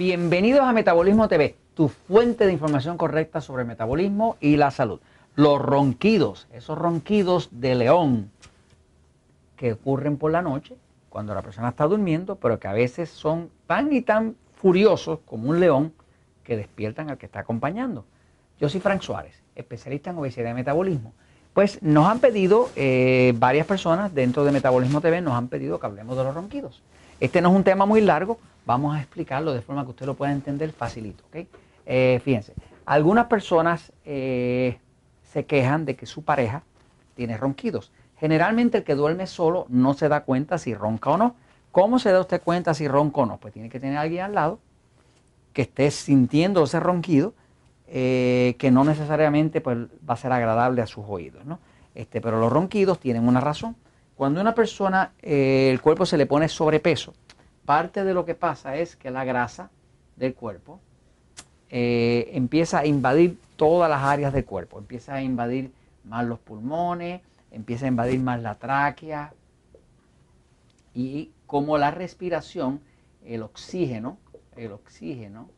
Bienvenidos a Metabolismo TV, tu fuente de información correcta sobre el metabolismo y la salud. Los ronquidos, esos ronquidos de león que ocurren por la noche cuando la persona está durmiendo, pero que a veces son tan y tan furiosos como un león que despiertan al que está acompañando. Yo soy Frank Suárez, especialista en obesidad y metabolismo. Pues nos han pedido, eh, varias personas dentro de Metabolismo TV nos han pedido que hablemos de los ronquidos. Este no es un tema muy largo, vamos a explicarlo de forma que usted lo pueda entender facilito. Eh, fíjense, algunas personas eh, se quejan de que su pareja tiene ronquidos. Generalmente el que duerme solo no se da cuenta si ronca o no. ¿Cómo se da usted cuenta si ronca o no? Pues tiene que tener a alguien al lado que esté sintiendo ese ronquido, eh, que no necesariamente pues, va a ser agradable a sus oídos. ¿no? Este, pero los ronquidos tienen una razón. Cuando una persona, eh, el cuerpo se le pone sobrepeso, parte de lo que pasa es que la grasa del cuerpo eh, empieza a invadir todas las áreas del cuerpo, empieza a invadir más los pulmones, empieza a invadir más la tráquea y como la respiración, el oxígeno, el oxígeno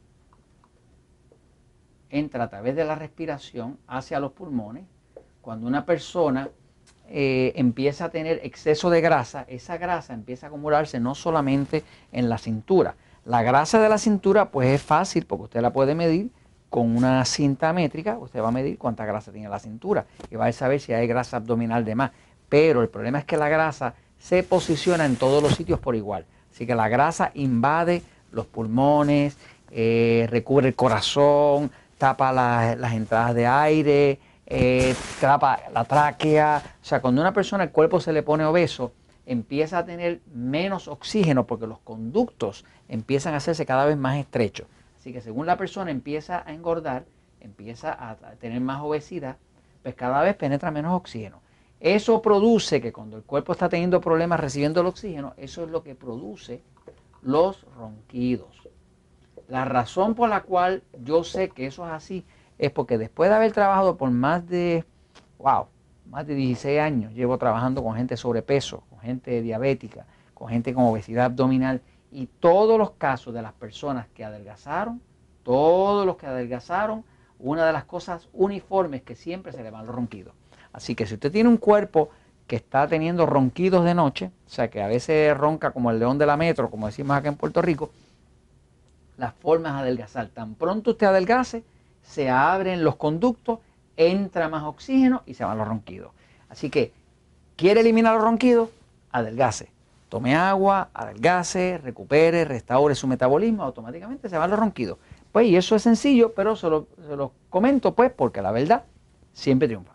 entra a través de la respiración hacia los pulmones. Cuando una persona eh, empieza a tener exceso de grasa, esa grasa empieza a acumularse no solamente en la cintura. La grasa de la cintura pues es fácil porque usted la puede medir con una cinta métrica, usted va a medir cuánta grasa tiene la cintura y va a saber si hay grasa abdominal de más. Pero el problema es que la grasa se posiciona en todos los sitios por igual. Así que la grasa invade los pulmones, eh, recubre el corazón, tapa las entradas de aire, eh, tapa la tráquea. O sea, cuando una persona el cuerpo se le pone obeso, empieza a tener menos oxígeno porque los conductos empiezan a hacerse cada vez más estrechos. Así que según la persona empieza a engordar, empieza a tener más obesidad, pues cada vez penetra menos oxígeno. Eso produce que cuando el cuerpo está teniendo problemas recibiendo el oxígeno, eso es lo que produce los ronquidos. La razón por la cual yo sé que eso es así es porque después de haber trabajado por más de, wow, más de 16 años, llevo trabajando con gente sobrepeso, con gente diabética, con gente con obesidad abdominal y todos los casos de las personas que adelgazaron, todos los que adelgazaron, una de las cosas uniformes que siempre se le van los ronquidos. Así que si usted tiene un cuerpo que está teniendo ronquidos de noche, o sea que a veces ronca como el león de la metro, como decimos acá en Puerto Rico, la forma es adelgazar. Tan pronto usted adelgace, se abren los conductos, entra más oxígeno y se van los ronquidos. Así que, ¿quiere eliminar los ronquidos? Adelgace. Tome agua, adelgace, recupere, restaure su metabolismo, automáticamente se van los ronquidos. Pues y eso es sencillo, pero se lo, se lo comento pues porque la verdad siempre triunfa.